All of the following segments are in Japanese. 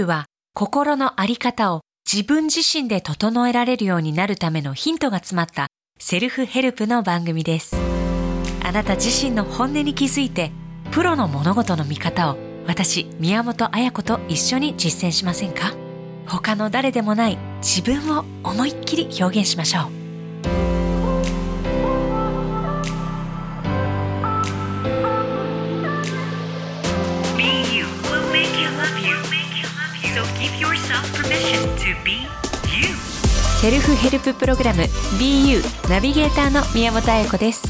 BU は心のあり方を自分自身で整えられるようになるためのヒントが詰まったセルフヘルプの番組です。あなた自身の本音に気づいて、プロの物事の見方を私、宮本彩子と一緒に実践しませんか？他の誰でもない自分を思いっきり表現しましょう。セルフヘルププログラム BU ナビゲーターの宮本彩子です。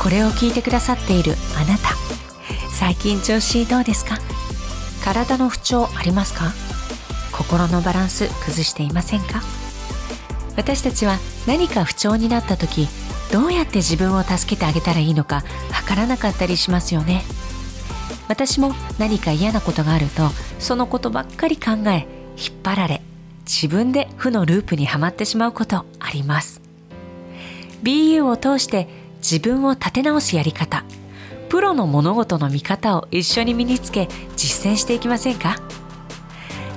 これを聞いてくださっているあなた。最近調子どうですか？体の不調ありますか？心のバランス崩していませんか？私たちは何か不調になった時どうやって自分を助けてあげたらいいのかわからなかったりしますよね。私も何か嫌なことがあるとそのことばっかり考え引っ張られ自分で負のループにはまってしまうことあります。BU を通して自分を立て直すやり方プロの物事の見方を一緒に身につけ実践していきませんか？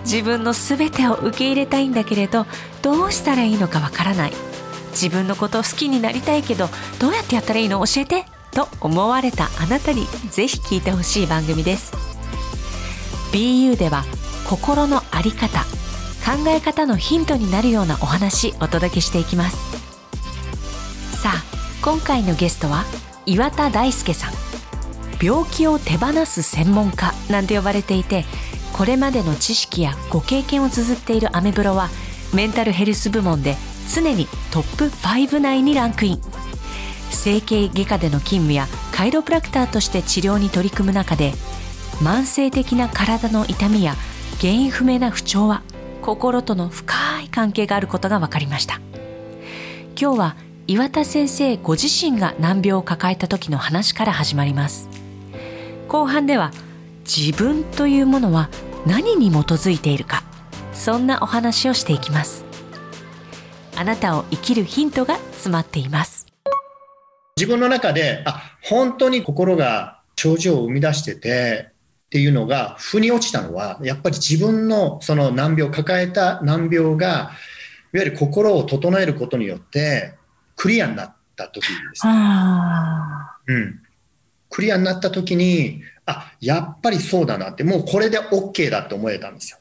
自分の全てを受け入れたいんだけれどどうしたらいいのかわからない。自分のことを好きになりたいけどどうやってやったらいいの？教えて。と思われたあなたにぜひ聞いてほしい番組です。BU では心の在り方考え方のヒントになるようなお話お届けしていきます。さあ今回のゲストは岩田大輔さん。病気を手放す専門家なんて呼ばれていてこれまでの知識やご経験を綴っているアメブロはメンタルヘルス部門で常にトップ5内にランクイン。整形外科での勤務やカイロプラクターとして治療に取り組む中で慢性的な体の痛みや原因不明な不調は心との深い関係があることが分かりました。今日は岩田先生ご自身が難病を抱えた時の話から始まります。後半では自分というものは何に基づいているかそんなお話をしていきます。あなたを生きるヒントが詰まっています。自分の中で、あ、本当に心が症状を生み出しててっていうのが、腑に落ちたのは、やっぱり自分のその難病、抱えた難病が、いわゆる心を整えることによって、クリアになった時ですね。うん。クリアになった時に、あ、やっぱりそうだなって、もうこれで OK だって思えたんですよ。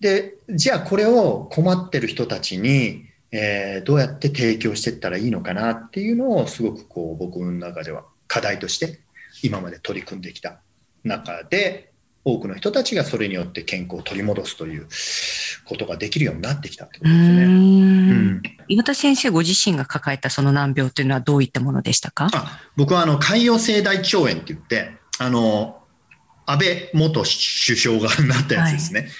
で、じゃあこれを困ってる人たちに、えーどうやって提供していったらいいのかなっていうのをすごくこう僕の中では課題として今まで取り組んできた中で多くの人たちがそれによって健康を取り戻すということができるようになってきたってことですね。うん岩田先生ご自身が抱えたその難病というのはどういったものでしたか？あ僕はあの潰瘍性大腸炎って言ってあの安倍元首相がなったやつですね。はい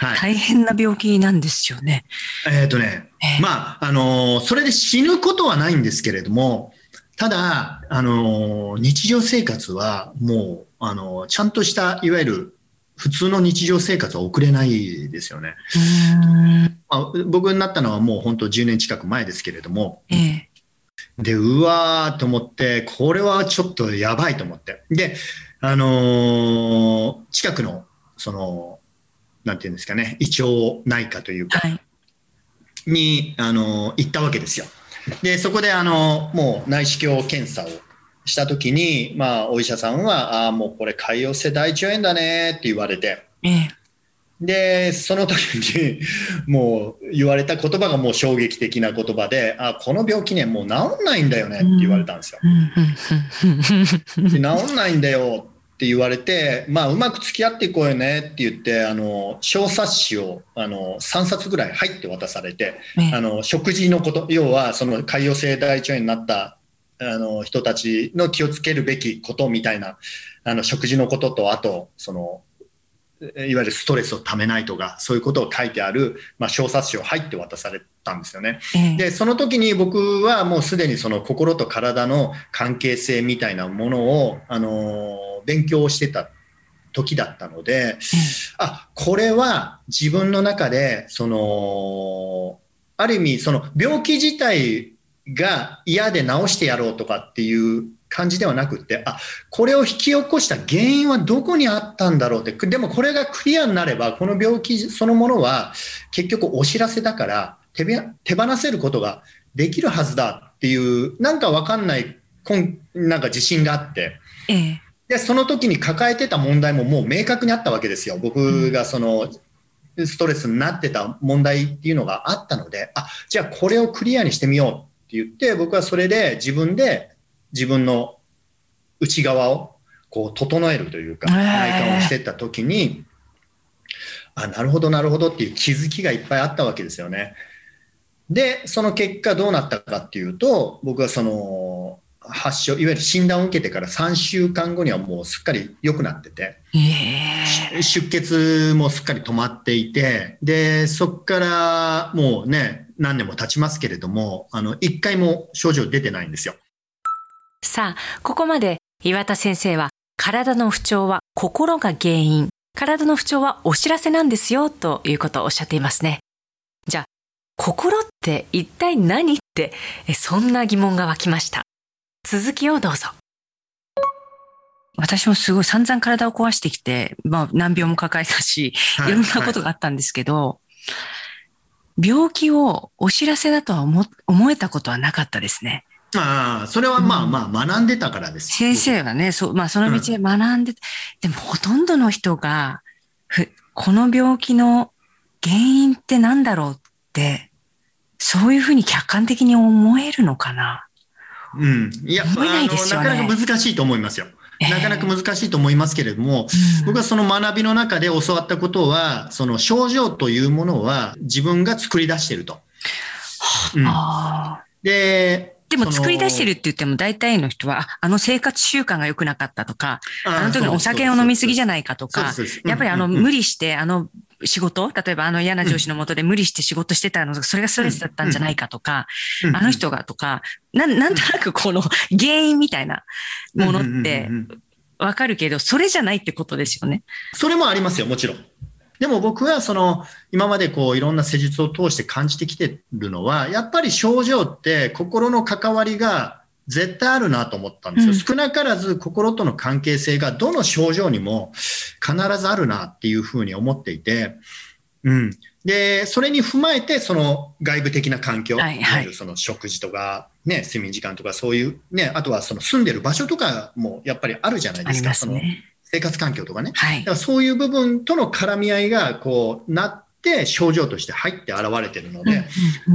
大変な病気なんですよね。えっ、とね、ええまあ、あのーそれで死ぬことはないんですけれども、ただ、あのー日常生活はもう、あのーちゃんとした、いわゆる普通の日常生活は送れないですよね。まあ、僕になったのはもう本当10年近く前ですけれども、ええで、うわーと思って、これはちょっとやばいと思って。で、あのー近くの、その、なんていうんですかね、胃腸内科というか、はい。に、あの、行ったわけですよ。で、そこで、あの、もう内視鏡検査をしたときに、まあ、お医者さんは、ああー、もうこれ、潰瘍性大腸炎だねって言われて、ええで、その時に、もう言われた言葉がもう衝撃的な言葉で、あこの病気ね、もう治んないんだよねって言われたんですよ。治んないんだよって言われて、まあ、うまく付き合っていこうよねって言って、あの、小冊子を、あの、3冊ぐらい入って渡されて、ええあの、食事のこと、要は、その、潰瘍性大腸炎になった、あの、人たちの気をつけるべきことみたいな、あの、食事のことと、あと、その、いわゆるストレスをためないとか、そういうことを書いてある、まあ、小冊子を入って渡されたんですよね。ええで、その時に僕はもうすでにその心と体の関係性みたいなものを、あのー勉強してた時だったので、あ、これは自分の中で、その、ある意味、その病気自体が嫌で治してやろうとかっていう感じではなくって、あ、これを引き起こした原因はどこにあったんだろうって、でもこれがクリアになれば、この病気そのものは結局お知らせだから手べ手放せることができるはずだっていう、なんかわかんないこん、なんか自信があって、ええ。で、その時に抱えてた問題ももう明確にあったわけですよ。僕がその、ストレスになってた問題っていうのがあったので、あ、じゃあこれをクリアにしてみようって言って、僕はそれで自分で自分の内側をこう整えるというか、内観をしていった時に、あ、なるほど、なるほどっていう気づきがいっぱいあったわけですよね。で、その結果どうなったかっていうと、僕はその、発症、いわゆる診断を受けてから3週間後にはもうすっかり良くなってて、ええ。出血もすっかり止まっていて、で、そこからもうね、何年も経ちますけれども、あの、一回も症状出てないんですよ。さあ、ここまで岩田先生は体の不調は心が原因、体の不調はお知らせなんですよということをおっしゃっていますね。じゃあ、心って一体何って、えそんな疑問が湧きました。続きをどうぞ。私もすごい散々体を壊してきて、まあ難病も抱えたし、いろんなことが。があったんですけど、病気をお知らせだとは思思えたことはなかったですね。ああ、それはまあまあ学んでたからです。先生はね、そう、まあその道で学んで、でもほとんどの人が、ふこの病気の原因って何だろうって、そういうふうに客観的に思えるのかな。うん。いや、思えないですよねあのなかなか難しいと思いますよ。ええなかなか難しいと思いますけれども、うん僕はその学びの中で教わったことは、その症状というものは自分が作り出していると。うんで、でも作り出してる。るって言っても大体の人は、ああの生活習慣が良くなかったとか、あの時のお酒を飲みすぎじゃないかとかやっぱりあの無理してあの仕事、例えばあの嫌な上司のもとで無理して仕事してたのが、それがストレスだったんじゃないかとか、うん。あの人がとか、なんなんとなくこの原因みたいなものってわかるけど、それじゃないってことですよね。それもありますよ、もちろん。でも僕はその今までこういろんな施術を通して感じてきてるのは、やっぱり症状って心の関わりが絶対あるなと思ったんですよ。うん少なからず心との関係性がどの症状にも必ずあるなっていうふうに思っていて、うん。で、それに踏まえて、その外部的な環境、はいはいその食事とか、ね、睡眠時間とかそういう、ね、あとはその住んでる場所とかもやっぱりあるじゃないですか。すそのね。生活環境とかね。はいだか。らそういう部分との絡み合いがこうなって症状として入って現れてるので、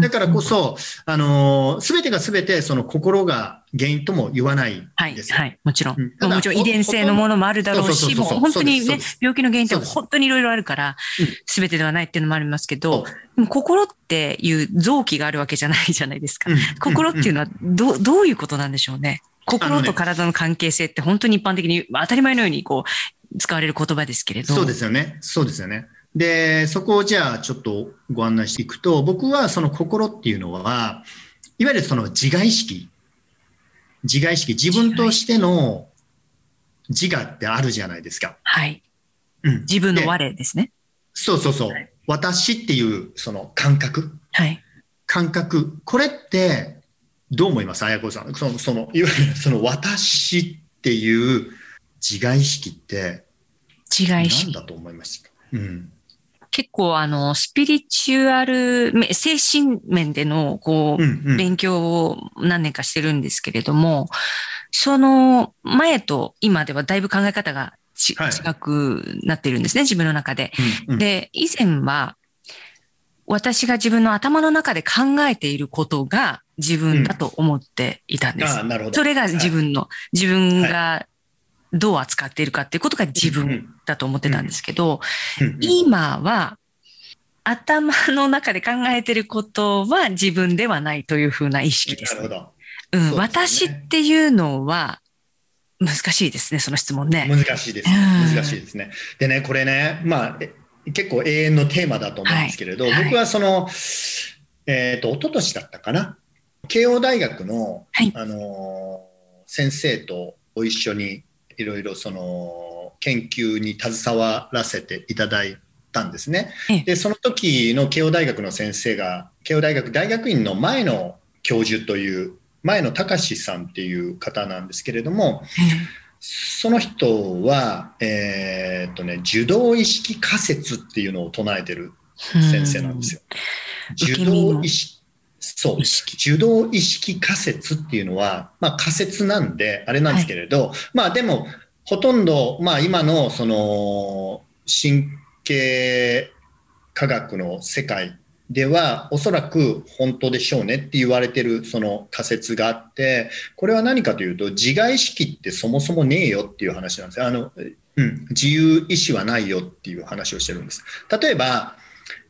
だからこそ、あのすべてがすべてその心が原因とも言わないんはい、ですよ。はい、もちろん。もちろん遺伝性のものもあるだろうし、もう本当にね病気の原因って本当にいろいろあるからうん、すべてではないっていうのもありますけど心っていう臓器があるわけじゃないじゃないですかうん。心っていうのはどう、どういうことなんでしょうね。心と体の関係性って本当に一般的にまあ当たり前のようにこう使われる言葉ですけれど。そうですよね。そうですよね。で、そこをじゃあちょっとご案内していくと、僕はその心っていうのは、いわゆるその自我意識、自我意識、自分としての自我ってあるじゃないですか。はい。うん自分ので我ですね。そうそうそう。私っていうその感覚、はい。感覚、これってどう思います？綾子さん。その、その、いわゆるその私っていう自我意識って何違いし。だと思いますか？うん。結構あの、スピリチュアルめ、精神面でのこう、うんうん勉強を何年かしてるんですけれども、その前と今ではだいぶ考え方がちはい違くなってるんですね、自分の中で。うんうんで、以前は、私が自分の頭の中で考えていることが自分だと思っていたんです。ああ、なるほど。それが自はい分の、自分がどう扱っているかっていうことが自分だと思ってたんですけど、今は、頭の中で考えてることは自分ではないというふうな意識ですね。なるほど。うん、私ねっていうのは難しいですね、その質問ね。難しいです。うん難しいですね。でね、これね、まあ、え結構永遠のテーマだと思うんですけれど、はいはい僕はその、えっ、と、一昨年だったかな？慶応大学の、はいあのー先生とご一緒にいろいろその研究に携わらせていただいたんですねええ。で、その時の慶応大学の先生が、慶応大学大学院の前の教授という前野隆さんっていう方なんですけれども、えその人は、えーっとね、受動意識仮説っていうのを唱えてるえ先生なんですよ。受動意識、そう意、識。受動意識仮説っていうのは、まあ仮説なんで、あれなんですけれど、まあでも、ほとんど、まあ今のその神経科学の世界では、おそらく本当でしょうねって言われてるその仮説があって、これは何かというと、自我意識ってそもそもねえよっていう話なんですよ。あの、うん、自由意志はないよっていう話をしてるんです。例えば、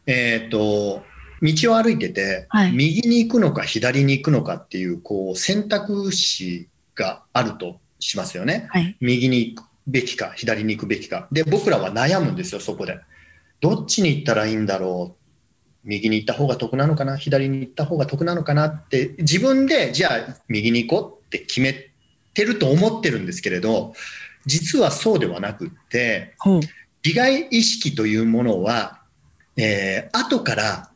えっ、と、道を歩いてて、はい右に行くのか左に行くのかっていう、こう、選択肢があるとしますよね。はい。右に行くべきか、左に行くべきか。で、僕らは悩むんですよ、そこで。どっちに行ったらいいんだろう。右に行った方が得なのかな、左に行った方が得なのかなって、自分で、じゃあ、右に行こうって決めてると思ってるんですけれど、実はそうではなくって。利害意識というものは、えー後から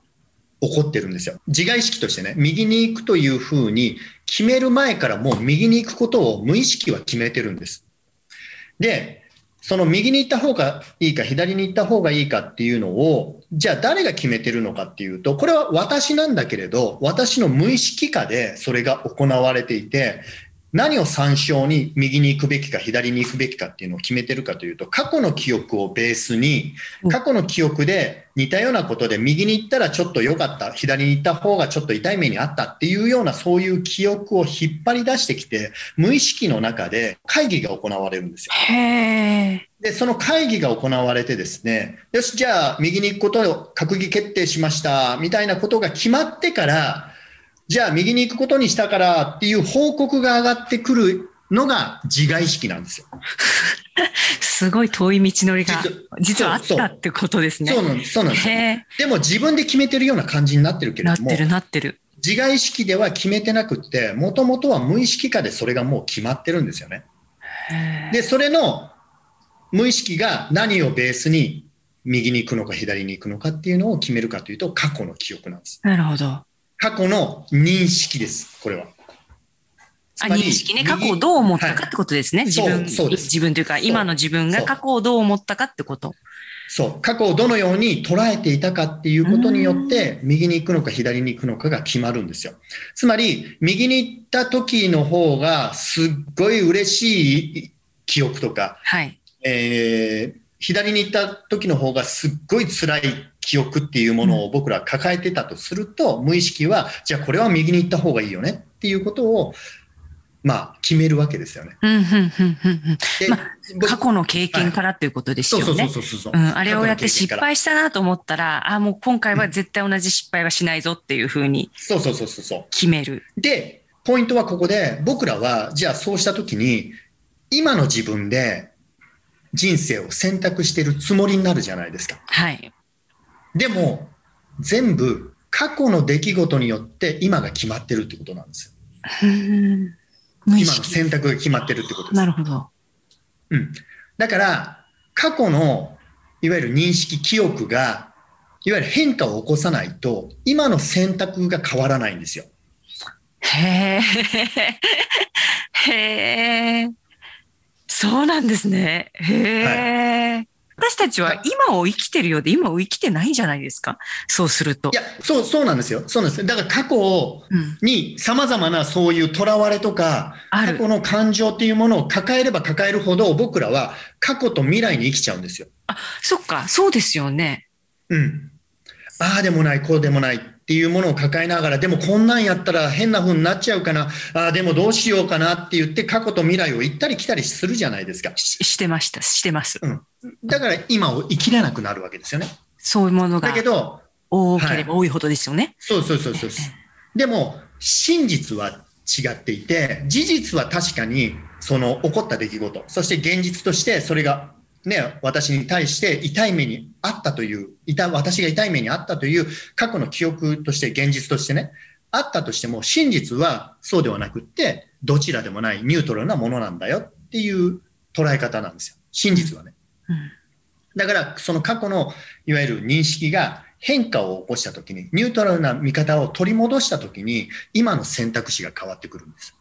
起こってるんですよ。自害意識としてね、右に行くというふうに決める前からもう右に行くことを無意識は決めてるんです。で、その右に行った方がいいか、左に行った方がいいかっていうのを、じゃあ誰が決めてるのかっていうと、これは私なんだけれど、私の無意識下でそれが行われていて、何を参照に右に行くべきか左に行くべきかっていうのを決めてるかというと過去の記憶をベースにうん過去の記憶で似たようなことで右に行ったらちょっと良かった左に行った方がちょっと痛い目にあったっていうようなそういう記憶を引っ張り出してきて無意識の中で会議が行われるんですよ。で、その会議が行われてですね、よし、じゃあ右に行くことを閣議決定しました、みたいなことが決まってから、じゃあ右に行くことにしたからっていう報告が上がってくるのが自我意識なんですよ。すごい遠い道のりが実実はあったってことですね。そうなんです。そうなんです。でも自分で決めてるような感じになってるけれどもなって、るなってる。自我意識では決めてなくって、もともとは無意識下でそれがもう決まってるんですよね。で、それの無意識が何をベースに右に行くのか左に行くのかっていうのを決めるかというと、過去の記憶なんです。なるほど。過去の認識です、これは。つあ認識ね。右過去をどう思ったはいかってことですね。自そう分、そうです自分というか、今の自分が過去をどう思ったかってこと。そう、過去をどのように捉えていたかっていうことによって、右に行くのか左に行くのかが決まるんですよ。つまり、右に行った時の方が、すっごい嬉しい記憶とか、はい。えー左に行った時の方がすっごい辛い記憶っていうものを僕ら抱えてたとすると、無意識は、じゃあこれは右に行った方がいいよねっていうことを、まあ、決めるわけですよね。うん、うん、うん、うんうん。で、まあ僕過去の経験からっていうことですそうそうよね。そうそうそう。うん、あれをやって失敗したなと思ったら、あ、もう今回は絶対同じ失敗はしないぞっていうふうにそうそうそうそうそう。決める。で、ポイントはここで、僕らは、じゃあそうしたときに、今の自分で人生を選択しているつもりになるじゃないですか。はい。でも、全部過去の出来事によって今が決まってるってことなんですよ。今の識。選択が決まってるってことです。なるほど。うん。だから、過去の、いわゆる認識、記憶が、いわゆる変化を起こさないと、今の選択が変わらないんですよ。へえ。へえ。そうなんですね。へえ。私たちは今を生きてるようで今を生きてないんじゃないですかそうするとい。や、そう、そうなんですよ。そうなんです。だから過去。に様々なそういう囚われとか、ある過去の感情っていうものを抱えれば抱えるほど、僕らは過去と未来に生きちゃうんですよ。そっか、そうですよね。うん。ああでもない、こうでもないっていうものを抱えながら、でもこんなんやったら変な風になっちゃうかな、ああでもどうしようかなって言って過去と未来を行ったり来たりするじゃないですか。ししてました、してます。だから今を生きれなくなるわけですよね。そういうものがだけど、多ければ多いほどですよね。そうそうそうそう。でも、真実は違っていて、事実は確かにその起こった出来事、そして現実としてそれがね、私に対して痛い目にあったという、痛私が痛い目にあったという過去の記憶として、現実としてね、あったとしても、真実はそうではなくって、どちらでもないニュートラルなものなんだよっていう捉え方なんですよ。真実はね。うんだから、その過去のいわゆる認識が変化を起こした時に、ニュートラルな見方を取り戻した時に、今の選択肢が変わってくるんです。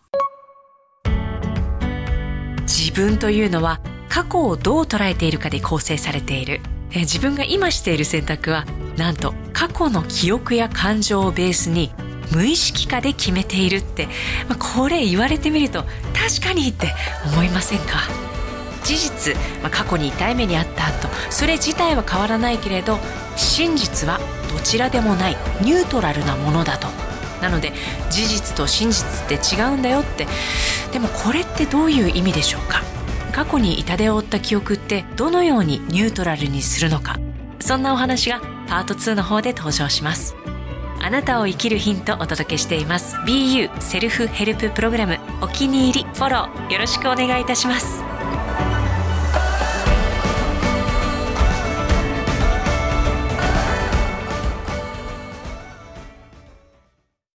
自分というのは過去をどう捉えているかで構成されている。え自分が今している選択は、なんと過去の記憶や感情をベースに無意識化で決めているって、まあ、これ言われてみると確かにって思いませんか？事実、まあ、過去に痛い目にあった後それ自体は変わらないけれど真実はどちらでもないニュートラルなものだと。なので事実と真実って違うんだよって。でもこれってどういう意味でしょうか？過去に痛手を負った記憶ってどのようにニュートラルにするのか。そんなお話がパート2の方で登場します。あなたを生きるヒントお届けしています。BU セルフヘルププログラムお気に入りフォローよろしくお願いいたします。